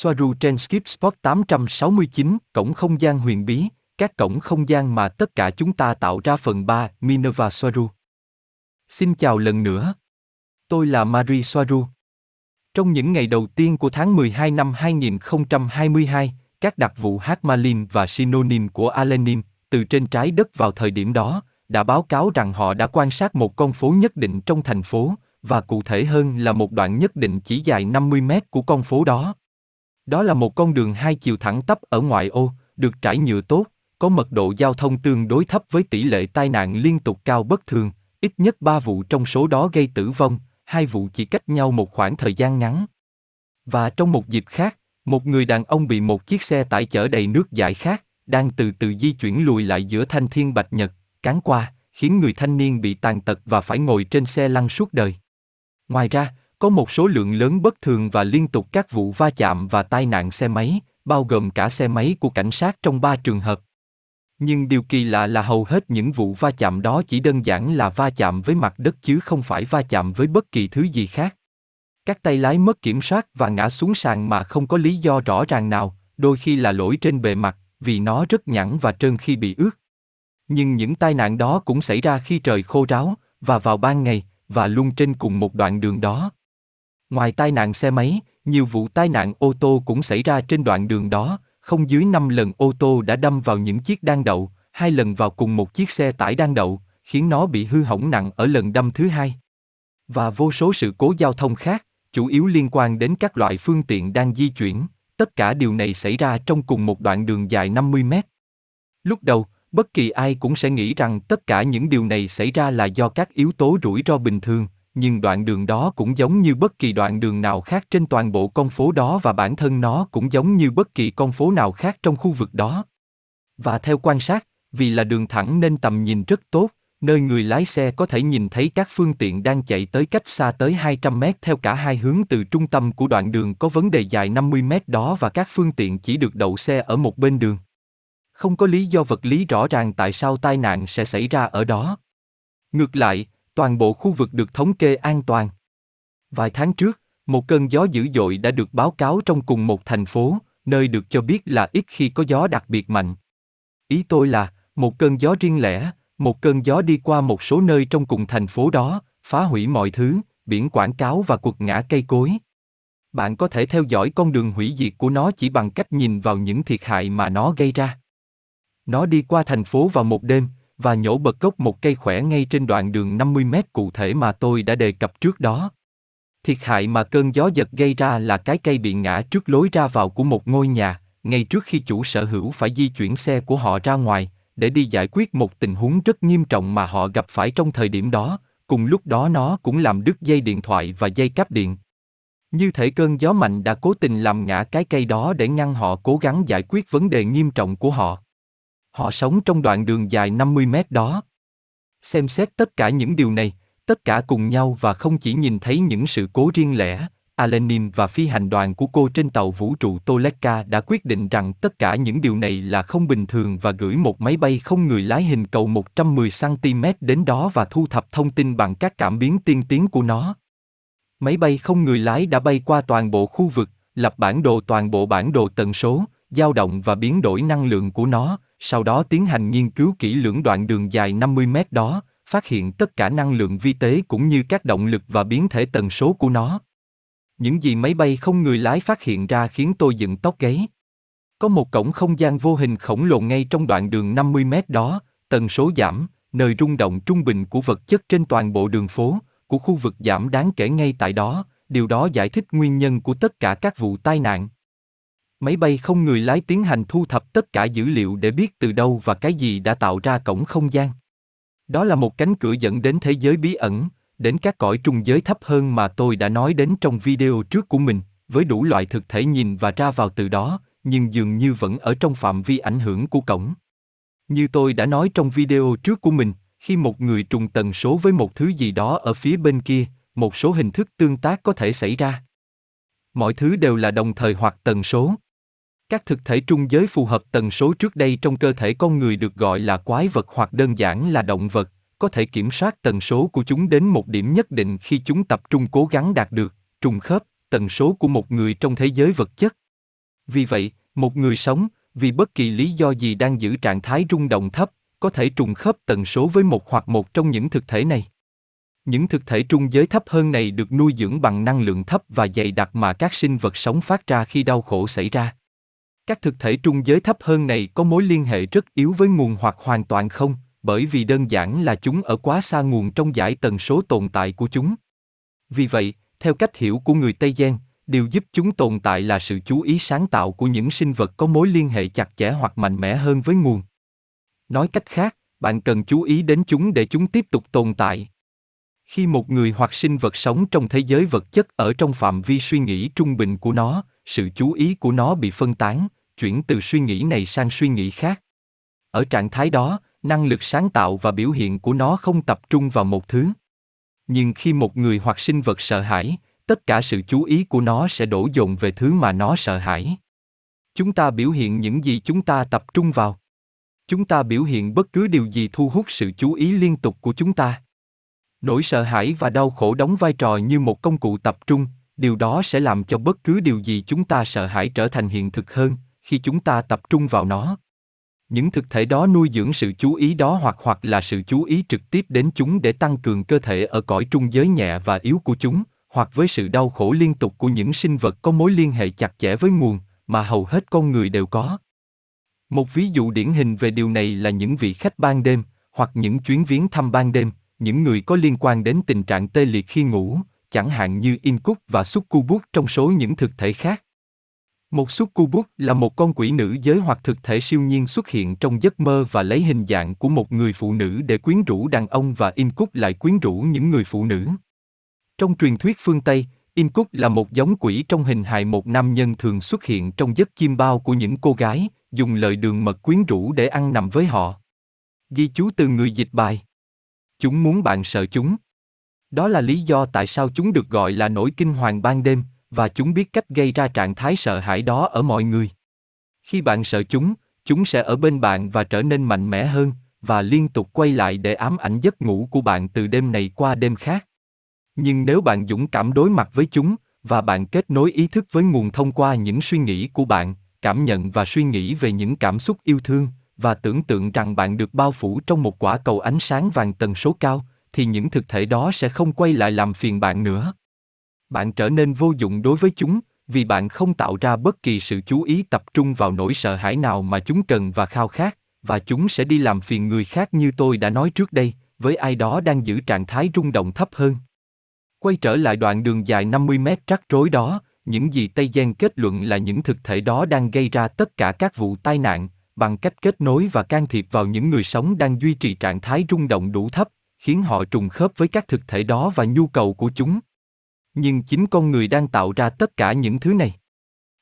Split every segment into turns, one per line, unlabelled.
Soaru trên Skip Spot 869, cổng không gian huyền bí, các cổng không gian mà tất cả chúng ta tạo ra phần 3, Minerva Soaru. Xin chào lần nữa. Tôi là Marie Soaru. Trong những ngày đầu tiên của tháng 12 năm 2022, các đặc vụ Hakmalin và Synonym của Alenim, từ trên trái đất vào thời điểm đó, đã báo cáo rằng họ đã quan sát một con phố nhất định trong thành phố, và cụ thể hơn là một đoạn nhất định chỉ dài 50 mét của con phố đó. Đó là một con đường hai chiều thẳng tắp ở ngoại ô, được trải nhựa tốt, có mật độ giao thông tương đối thấp với tỷ lệ tai nạn liên tục cao bất thường, ít nhất ba vụ trong số đó gây tử vong, hai vụ chỉ cách nhau một khoảng thời gian ngắn. Và trong một dịp khác, một người đàn ông bị một chiếc xe tải chở đầy nước giải khát đang từ từ di chuyển lùi lại giữa thanh thiên bạch nhật, cán qua, khiến người thanh niên bị tàn tật và phải ngồi trên xe lăn suốt đời. Ngoài ra, có một số lượng lớn bất thường và liên tục các vụ va chạm và tai nạn xe máy, bao gồm cả xe máy của cảnh sát trong ba trường hợp. Nhưng điều kỳ lạ là hầu hết những vụ va chạm đó chỉ đơn giản là va chạm với mặt đất chứ không phải va chạm với bất kỳ thứ gì khác. Các tay lái mất kiểm soát và ngã xuống sàn mà không có lý do rõ ràng nào, đôi khi là lỗi trên bề mặt, vì nó rất nhẵn và trơn khi bị ướt. Nhưng những tai nạn đó cũng xảy ra khi trời khô ráo, và vào ban ngày, và luôn trên cùng một đoạn đường đó. Ngoài tai nạn xe máy, nhiều vụ tai nạn ô tô cũng xảy ra trên đoạn đường đó, không dưới 5 lần ô tô đã đâm vào những chiếc đang đậu, hai lần vào cùng một chiếc xe tải đang đậu, khiến nó bị hư hỏng nặng ở lần đâm thứ hai. Và vô số sự cố giao thông khác, chủ yếu liên quan đến các loại phương tiện đang di chuyển, tất cả điều này xảy ra trong cùng một đoạn đường dài 50 mét. Lúc đầu, bất kỳ ai cũng sẽ nghĩ rằng tất cả những điều này xảy ra là do các yếu tố rủi ro bình thường, nhưng đoạn đường đó cũng giống như bất kỳ đoạn đường nào khác trên toàn bộ con phố đó và bản thân nó cũng giống như bất kỳ con phố nào khác trong khu vực đó. Và theo quan sát, vì là đường thẳng nên tầm nhìn rất tốt, nơi người lái xe có thể nhìn thấy các phương tiện đang chạy tới cách xa tới 200 mét theo cả hai hướng từ trung tâm của đoạn đường có vấn đề dài 50 mét đó và các phương tiện chỉ được đậu xe ở một bên đường. Không có lý do vật lý rõ ràng tại sao tai nạn sẽ xảy ra ở đó. Ngược lại, toàn bộ khu vực được thống kê an toàn. Vài tháng trước, một cơn gió dữ dội đã được báo cáo trong cùng một thành phố, nơi được cho biết là ít khi có gió đặc biệt mạnh. Ý tôi là, một cơn gió riêng lẻ, một cơn gió đi qua một số nơi trong cùng thành phố đó, phá hủy mọi thứ, biển quảng cáo và cuộc ngã cây cối. Bạn có thể theo dõi con đường hủy diệt của nó chỉ bằng cách nhìn vào những thiệt hại mà nó gây ra. Nó đi qua thành phố vào một đêm, và nhổ bật gốc một cây khỏe ngay trên đoạn đường 50 mét cụ thể mà tôi đã đề cập trước đó. Thiệt hại mà cơn gió giật gây ra là cái cây bị ngã trước lối ra vào của một ngôi nhà, ngay trước khi chủ sở hữu phải di chuyển xe của họ ra ngoài, để đi giải quyết một tình huống rất nghiêm trọng mà họ gặp phải trong thời điểm đó, cùng lúc đó nó cũng làm đứt dây điện thoại và dây cáp điện. Như thể cơn gió mạnh đã cố tình làm ngã cái cây đó để ngăn họ cố gắng giải quyết vấn đề nghiêm trọng của họ. Họ sống trong đoạn đường dài 50 mét đó. Xem xét tất cả những điều này, tất cả cùng nhau và không chỉ nhìn thấy những sự cố riêng lẻ, Alenim và phi hành đoàn của cô trên tàu vũ trụ Toleka đã quyết định rằng tất cả những điều này là không bình thường và gửi một máy bay không người lái hình cầu 110cm đến đó và thu thập thông tin bằng các cảm biến tiên tiến của nó. Máy bay không người lái đã bay qua toàn bộ khu vực, lập bản đồ toàn bộ bản đồ tần số, dao động và biến đổi năng lượng của nó, sau đó tiến hành nghiên cứu kỹ lưỡng đoạn đường dài 50 mét đó, phát hiện tất cả năng lượng vi tế cũng như các động lực và biến thể tần số của nó. Những gì máy bay không người lái phát hiện ra khiến tôi dựng tóc gáy. Có một cổng không gian vô hình khổng lồ ngay trong đoạn đường 50 mét đó, tần số giảm, nơi rung động trung bình của vật chất trên toàn bộ đường phố, của khu vực giảm đáng kể ngay tại đó, điều đó giải thích nguyên nhân của tất cả các vụ tai nạn. Máy bay không người lái tiến hành thu thập tất cả dữ liệu để biết từ đâu và cái gì đã tạo ra cổng không gian. Đó là một cánh cửa dẫn đến thế giới bí ẩn, đến các cõi trung giới thấp hơn mà tôi đã nói đến trong video trước của mình, với đủ loại thực thể nhìn và ra vào từ đó, nhưng dường như vẫn ở trong phạm vi ảnh hưởng của cổng. Như tôi đã nói trong video trước của mình, khi một người trùng tần số với một thứ gì đó ở phía bên kia, một số hình thức tương tác có thể xảy ra. Mọi thứ đều là đồng thời hoặc tần số. Các thực thể trung giới phù hợp tần số trước đây trong cơ thể con người được gọi là quái vật hoặc đơn giản là động vật, có thể kiểm soát tần số của chúng đến một điểm nhất định khi chúng tập trung cố gắng đạt được, trùng khớp, tần số của một người trong thế giới vật chất. Vì vậy, một người sống, vì bất kỳ lý do gì đang giữ trạng thái rung động thấp, có thể trùng khớp tần số với một hoặc một trong những thực thể này. Những thực thể trung giới thấp hơn này được nuôi dưỡng bằng năng lượng thấp và dày đặc mà các sinh vật sống phát ra khi đau khổ xảy ra. Các thực thể trung giới thấp hơn này có mối liên hệ rất yếu với nguồn hoặc hoàn toàn không, bởi vì đơn giản là chúng ở quá xa nguồn trong giải tần số tồn tại của chúng. Vì vậy, theo cách hiểu của người Tây Gen, điều giúp chúng tồn tại là sự chú ý sáng tạo của những sinh vật có mối liên hệ chặt chẽ hoặc mạnh mẽ hơn với nguồn. Nói cách khác, bạn cần chú ý đến chúng để chúng tiếp tục tồn tại. Khi một người hoặc sinh vật sống trong thế giới vật chất ở trong phạm vi suy nghĩ trung bình của nó, sự chú ý của nó bị phân tán, chuyển từ suy nghĩ này sang suy nghĩ khác. Ở trạng thái đó, năng lực sáng tạo và biểu hiện của nó không tập trung vào một thứ. Nhưng khi một người hoặc sinh vật sợ hãi, tất cả sự chú ý của nó sẽ đổ dồn về thứ mà nó sợ hãi. Chúng ta biểu hiện những gì chúng ta tập trung vào. Chúng ta biểu hiện bất cứ điều gì thu hút sự chú ý liên tục của chúng ta. Nỗi sợ hãi và đau khổ đóng vai trò như một công cụ tập trung, điều đó sẽ làm cho bất cứ điều gì chúng ta sợ hãi trở thành hiện thực hơn khi chúng ta tập trung vào nó. Những thực thể đó nuôi dưỡng sự chú ý đó hoặc hoặc là sự chú ý trực tiếp đến chúng để tăng cường cơ thể ở cõi trung giới nhẹ và yếu của chúng, hoặc với sự đau khổ liên tục của những sinh vật có mối liên hệ chặt chẽ với nguồn, mà hầu hết con người đều có. Một ví dụ điển hình về điều này là những vị khách ban đêm, hoặc những chuyến viếng thăm ban đêm, những người có liên quan đến tình trạng tê liệt khi ngủ, chẳng hạn như Inkut và Succubus trong số những thực thể khác một succubus là một con quỷ nữ giới hoặc thực thể siêu nhiên xuất hiện trong giấc mơ và lấy hình dạng của một người phụ nữ để quyến rũ đàn ông và incub lại quyến rũ những người phụ nữ. Trong truyền thuyết phương Tây, incub là một giống quỷ trong hình hài một nam nhân thường xuất hiện trong giấc chim bao của những cô gái, dùng lời đường mật quyến rũ để ăn nằm với họ. Ghi chú từ người dịch bài. Chúng muốn bạn sợ chúng. Đó là lý do tại sao chúng được gọi là nỗi kinh hoàng ban đêm, và chúng biết cách gây ra trạng thái sợ hãi đó ở mọi người. Khi bạn sợ chúng, chúng sẽ ở bên bạn và trở nên mạnh mẽ hơn và liên tục quay lại để ám ảnh giấc ngủ của bạn từ đêm này qua đêm khác. Nhưng nếu bạn dũng cảm đối mặt với chúng và bạn kết nối ý thức với nguồn thông qua những suy nghĩ của bạn, cảm nhận và suy nghĩ về những cảm xúc yêu thương và tưởng tượng rằng bạn được bao phủ trong một quả cầu ánh sáng vàng tần số cao, thì những thực thể đó sẽ không quay lại làm phiền bạn nữa bạn trở nên vô dụng đối với chúng, vì bạn không tạo ra bất kỳ sự chú ý tập trung vào nỗi sợ hãi nào mà chúng cần và khao khát, và chúng sẽ đi làm phiền người khác như tôi đã nói trước đây, với ai đó đang giữ trạng thái rung động thấp hơn. Quay trở lại đoạn đường dài 50 mét rắc rối đó, những gì Tây Gen kết luận là những thực thể đó đang gây ra tất cả các vụ tai nạn, bằng cách kết nối và can thiệp vào những người sống đang duy trì trạng thái rung động đủ thấp, khiến họ trùng khớp với các thực thể đó và nhu cầu của chúng nhưng chính con người đang tạo ra tất cả những thứ này.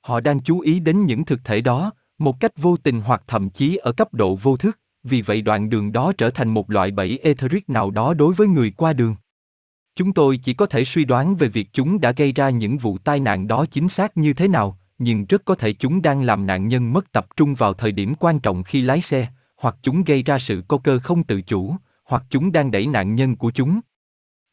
Họ đang chú ý đến những thực thể đó, một cách vô tình hoặc thậm chí ở cấp độ vô thức. Vì vậy đoạn đường đó trở thành một loại bẫy etheric nào đó đối với người qua đường. Chúng tôi chỉ có thể suy đoán về việc chúng đã gây ra những vụ tai nạn đó chính xác như thế nào, nhưng rất có thể chúng đang làm nạn nhân mất tập trung vào thời điểm quan trọng khi lái xe, hoặc chúng gây ra sự co cơ không tự chủ, hoặc chúng đang đẩy nạn nhân của chúng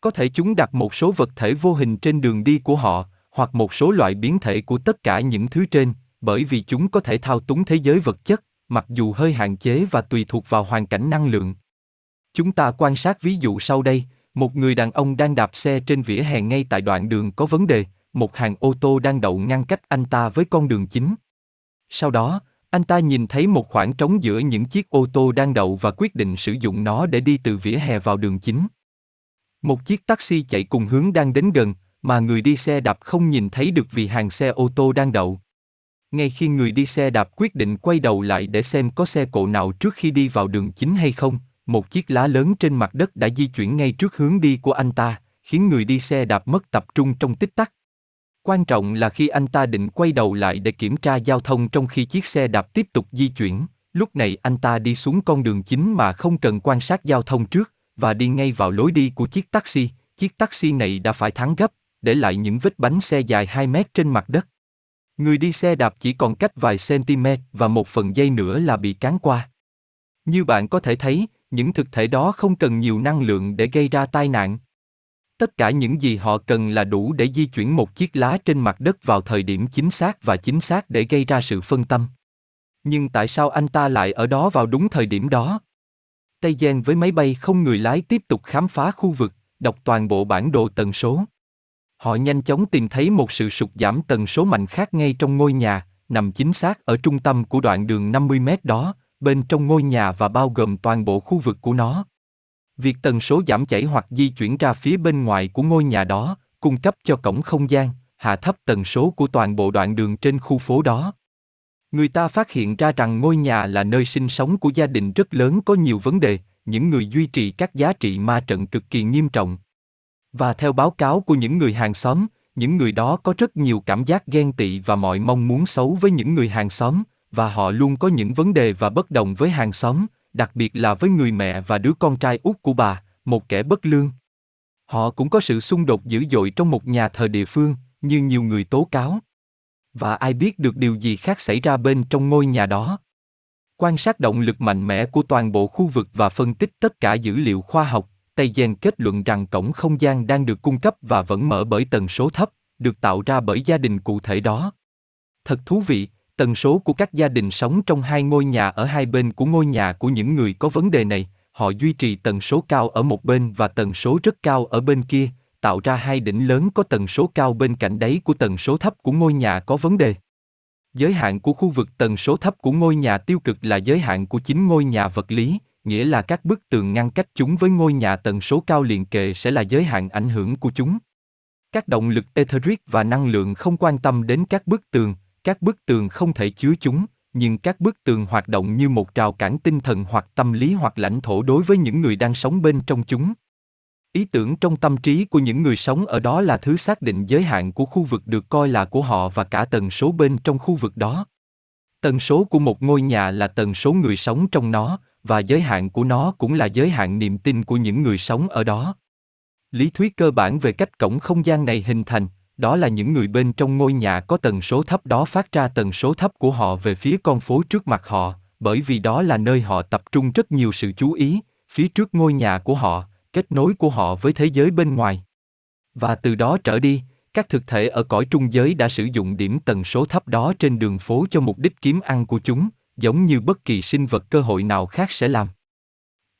có thể chúng đặt một số vật thể vô hình trên đường đi của họ, hoặc một số loại biến thể của tất cả những thứ trên, bởi vì chúng có thể thao túng thế giới vật chất, mặc dù hơi hạn chế và tùy thuộc vào hoàn cảnh năng lượng. Chúng ta quan sát ví dụ sau đây, một người đàn ông đang đạp xe trên vỉa hè ngay tại đoạn đường có vấn đề, một hàng ô tô đang đậu ngăn cách anh ta với con đường chính. Sau đó, anh ta nhìn thấy một khoảng trống giữa những chiếc ô tô đang đậu và quyết định sử dụng nó để đi từ vỉa hè vào đường chính. Một chiếc taxi chạy cùng hướng đang đến gần, mà người đi xe đạp không nhìn thấy được vì hàng xe ô tô đang đậu. Ngay khi người đi xe đạp quyết định quay đầu lại để xem có xe cộ nào trước khi đi vào đường chính hay không, một chiếc lá lớn trên mặt đất đã di chuyển ngay trước hướng đi của anh ta, khiến người đi xe đạp mất tập trung trong tích tắc. Quan trọng là khi anh ta định quay đầu lại để kiểm tra giao thông trong khi chiếc xe đạp tiếp tục di chuyển, lúc này anh ta đi xuống con đường chính mà không cần quan sát giao thông trước, và đi ngay vào lối đi của chiếc taxi, chiếc taxi này đã phải thắng gấp, để lại những vết bánh xe dài 2 mét trên mặt đất. Người đi xe đạp chỉ còn cách vài cm và một phần giây nữa là bị cán qua. Như bạn có thể thấy, những thực thể đó không cần nhiều năng lượng để gây ra tai nạn. Tất cả những gì họ cần là đủ để di chuyển một chiếc lá trên mặt đất vào thời điểm chính xác và chính xác để gây ra sự phân tâm. Nhưng tại sao anh ta lại ở đó vào đúng thời điểm đó? Tây Gen với máy bay không người lái tiếp tục khám phá khu vực, đọc toàn bộ bản đồ tần số. Họ nhanh chóng tìm thấy một sự sụt giảm tần số mạnh khác ngay trong ngôi nhà, nằm chính xác ở trung tâm của đoạn đường 50 mét đó, bên trong ngôi nhà và bao gồm toàn bộ khu vực của nó. Việc tần số giảm chảy hoặc di chuyển ra phía bên ngoài của ngôi nhà đó, cung cấp cho cổng không gian, hạ thấp tần số của toàn bộ đoạn đường trên khu phố đó. Người ta phát hiện ra rằng ngôi nhà là nơi sinh sống của gia đình rất lớn có nhiều vấn đề, những người duy trì các giá trị ma trận cực kỳ nghiêm trọng. Và theo báo cáo của những người hàng xóm, những người đó có rất nhiều cảm giác ghen tị và mọi mong muốn xấu với những người hàng xóm, và họ luôn có những vấn đề và bất đồng với hàng xóm, đặc biệt là với người mẹ và đứa con trai út của bà, một kẻ bất lương. Họ cũng có sự xung đột dữ dội trong một nhà thờ địa phương, như nhiều người tố cáo. Và ai biết được điều gì khác xảy ra bên trong ngôi nhà đó. Quan sát động lực mạnh mẽ của toàn bộ khu vực và phân tích tất cả dữ liệu khoa học, Tây Gen kết luận rằng cổng không gian đang được cung cấp và vẫn mở bởi tần số thấp, được tạo ra bởi gia đình cụ thể đó. Thật thú vị, tần số của các gia đình sống trong hai ngôi nhà ở hai bên của ngôi nhà của những người có vấn đề này, họ duy trì tần số cao ở một bên và tần số rất cao ở bên kia, tạo ra hai đỉnh lớn có tần số cao bên cạnh đáy của tần số thấp của ngôi nhà có vấn đề. Giới hạn của khu vực tần số thấp của ngôi nhà tiêu cực là giới hạn của chính ngôi nhà vật lý, nghĩa là các bức tường ngăn cách chúng với ngôi nhà tần số cao liền kề sẽ là giới hạn ảnh hưởng của chúng. Các động lực etheric và năng lượng không quan tâm đến các bức tường, các bức tường không thể chứa chúng, nhưng các bức tường hoạt động như một rào cản tinh thần hoặc tâm lý hoặc lãnh thổ đối với những người đang sống bên trong chúng. Ý tưởng trong tâm trí của những người sống ở đó là thứ xác định giới hạn của khu vực được coi là của họ và cả tần số bên trong khu vực đó. Tần số của một ngôi nhà là tần số người sống trong nó, và giới hạn của nó cũng là giới hạn niềm tin của những người sống ở đó. Lý thuyết cơ bản về cách cổng không gian này hình thành, đó là những người bên trong ngôi nhà có tần số thấp đó phát ra tần số thấp của họ về phía con phố trước mặt họ, bởi vì đó là nơi họ tập trung rất nhiều sự chú ý, phía trước ngôi nhà của họ, kết nối của họ với thế giới bên ngoài. Và từ đó trở đi, các thực thể ở cõi trung giới đã sử dụng điểm tần số thấp đó trên đường phố cho mục đích kiếm ăn của chúng, giống như bất kỳ sinh vật cơ hội nào khác sẽ làm.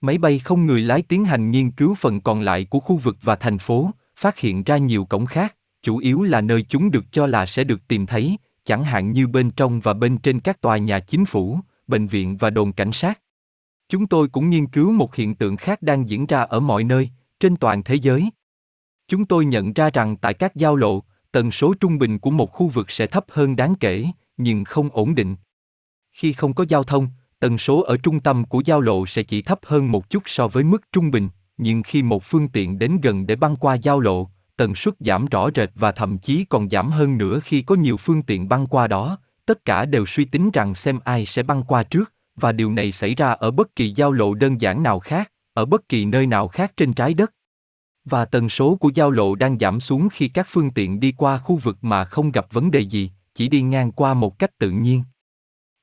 Máy bay không người lái tiến hành nghiên cứu phần còn lại của khu vực và thành phố, phát hiện ra nhiều cổng khác, chủ yếu là nơi chúng được cho là sẽ được tìm thấy, chẳng hạn như bên trong và bên trên các tòa nhà chính phủ, bệnh viện và đồn cảnh sát. Chúng tôi cũng nghiên cứu một hiện tượng khác đang diễn ra ở mọi nơi, trên toàn thế giới. Chúng tôi nhận ra rằng tại các giao lộ, tần số trung bình của một khu vực sẽ thấp hơn đáng kể, nhưng không ổn định. Khi không có giao thông, tần số ở trung tâm của giao lộ sẽ chỉ thấp hơn một chút so với mức trung bình, nhưng khi một phương tiện đến gần để băng qua giao lộ, tần suất giảm rõ rệt và thậm chí còn giảm hơn nữa khi có nhiều phương tiện băng qua đó, tất cả đều suy tính rằng xem ai sẽ băng qua trước, và điều này xảy ra ở bất kỳ giao lộ đơn giản nào khác, ở bất kỳ nơi nào khác trên trái đất. Và tần số của giao lộ đang giảm xuống khi các phương tiện đi qua khu vực mà không gặp vấn đề gì, chỉ đi ngang qua một cách tự nhiên.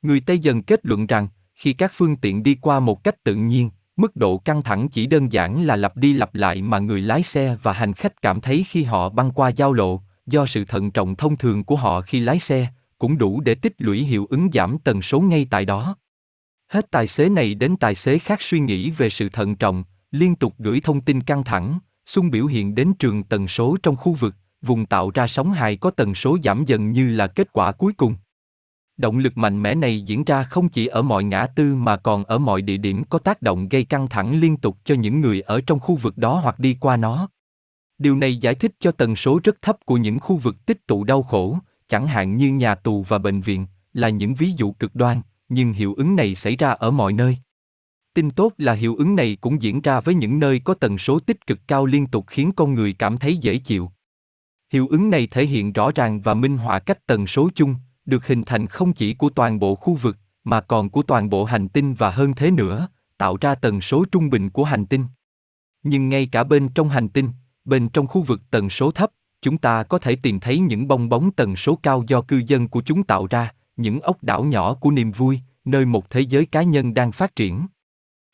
Người Tây dần kết luận rằng, khi các phương tiện đi qua một cách tự nhiên, mức độ căng thẳng chỉ đơn giản là lặp đi lặp lại mà người lái xe và hành khách cảm thấy khi họ băng qua giao lộ, do sự thận trọng thông thường của họ khi lái xe, cũng đủ để tích lũy hiệu ứng giảm tần số ngay tại đó. Hết tài xế này đến tài xế khác suy nghĩ về sự thận trọng, liên tục gửi thông tin căng thẳng, xung biểu hiện đến trường tần số trong khu vực, vùng tạo ra sóng hài có tần số giảm dần như là kết quả cuối cùng. Động lực mạnh mẽ này diễn ra không chỉ ở mọi ngã tư mà còn ở mọi địa điểm có tác động gây căng thẳng liên tục cho những người ở trong khu vực đó hoặc đi qua nó. Điều này giải thích cho tần số rất thấp của những khu vực tích tụ đau khổ, chẳng hạn như nhà tù và bệnh viện, là những ví dụ cực đoan, nhưng hiệu ứng này xảy ra ở mọi nơi. Tin tốt là hiệu ứng này cũng diễn ra với những nơi có tần số tích cực cao liên tục khiến con người cảm thấy dễ chịu. Hiệu ứng này thể hiện rõ ràng và minh họa cách tần số chung, được hình thành không chỉ của toàn bộ khu vực, mà còn của toàn bộ hành tinh và hơn thế nữa, tạo ra tần số trung bình của hành tinh. Nhưng ngay cả bên trong hành tinh, bên trong khu vực tần số thấp, chúng ta có thể tìm thấy những bong bóng tần số cao do cư dân của chúng tạo ra, những ốc đảo nhỏ của niềm vui, nơi một thế giới cá nhân đang phát triển.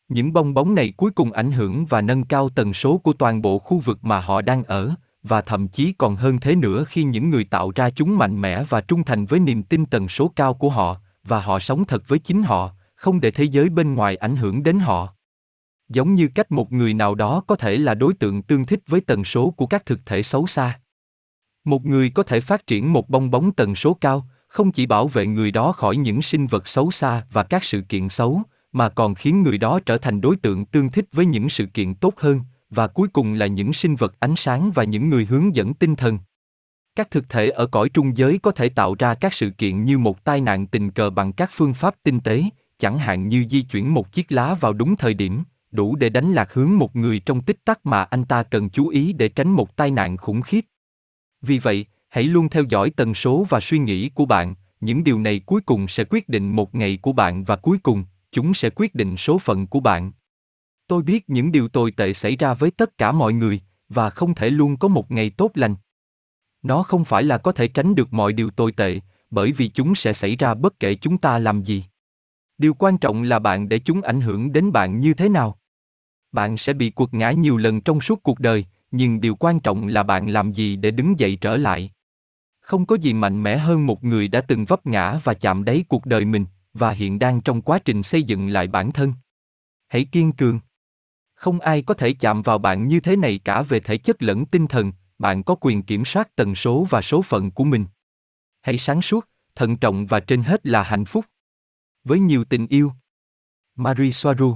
Những bong bóng này cuối cùng ảnh hưởng và nâng cao tần số của toàn bộ khu vực mà họ đang ở, và thậm chí còn hơn thế nữa khi những người tạo ra chúng mạnh mẽ và trung thành với niềm tin tần số cao của họ, và họ sống thật với chính họ, không để thế giới bên ngoài ảnh hưởng đến họ. Giống như cách một người nào đó có thể là đối tượng tương thích với tần số của các thực thể xấu xa. Một người có thể phát triển một bong bóng tần số cao, không chỉ bảo vệ người đó khỏi những sinh vật xấu xa và các sự kiện xấu, mà còn khiến người đó trở thành đối tượng tương thích với những sự kiện tốt hơn, và cuối cùng là những sinh vật ánh sáng và những người hướng dẫn tinh thần. Các thực thể ở cõi trung giới có thể tạo ra các sự kiện như một tai nạn tình cờ bằng các phương pháp tinh tế, chẳng hạn như di chuyển một chiếc lá vào đúng thời điểm, đủ để đánh lạc hướng một người trong tích tắc mà anh ta cần chú ý để tránh một tai nạn khủng khiếp. Vì vậy, hãy luôn theo dõi tần số và suy nghĩ của bạn, những điều này cuối cùng sẽ quyết định một ngày của bạn và cuối cùng, chúng sẽ quyết định số phận của bạn. Tôi biết những điều tồi tệ xảy ra với tất cả mọi người, và không thể luôn có một ngày tốt lành. Nó không phải là có thể tránh được mọi điều tồi tệ, bởi vì chúng sẽ xảy ra bất kể chúng ta làm gì. Điều quan trọng là bạn để chúng ảnh hưởng đến bạn như thế nào. Bạn sẽ bị quật ngã nhiều lần trong suốt cuộc đời, nhưng điều quan trọng là bạn làm gì để đứng dậy trở lại. Không có gì mạnh mẽ hơn một người đã từng vấp ngã và chạm đáy cuộc đời mình, và hiện đang trong quá trình xây dựng lại bản thân. Hãy kiên cường. Không ai có thể chạm vào bạn như thế này cả về thể chất lẫn tinh thần, bạn có quyền kiểm soát tần số và số phận của mình. Hãy sáng suốt, thận trọng và trên hết là hạnh phúc. Với nhiều tình yêu. Marie Soaru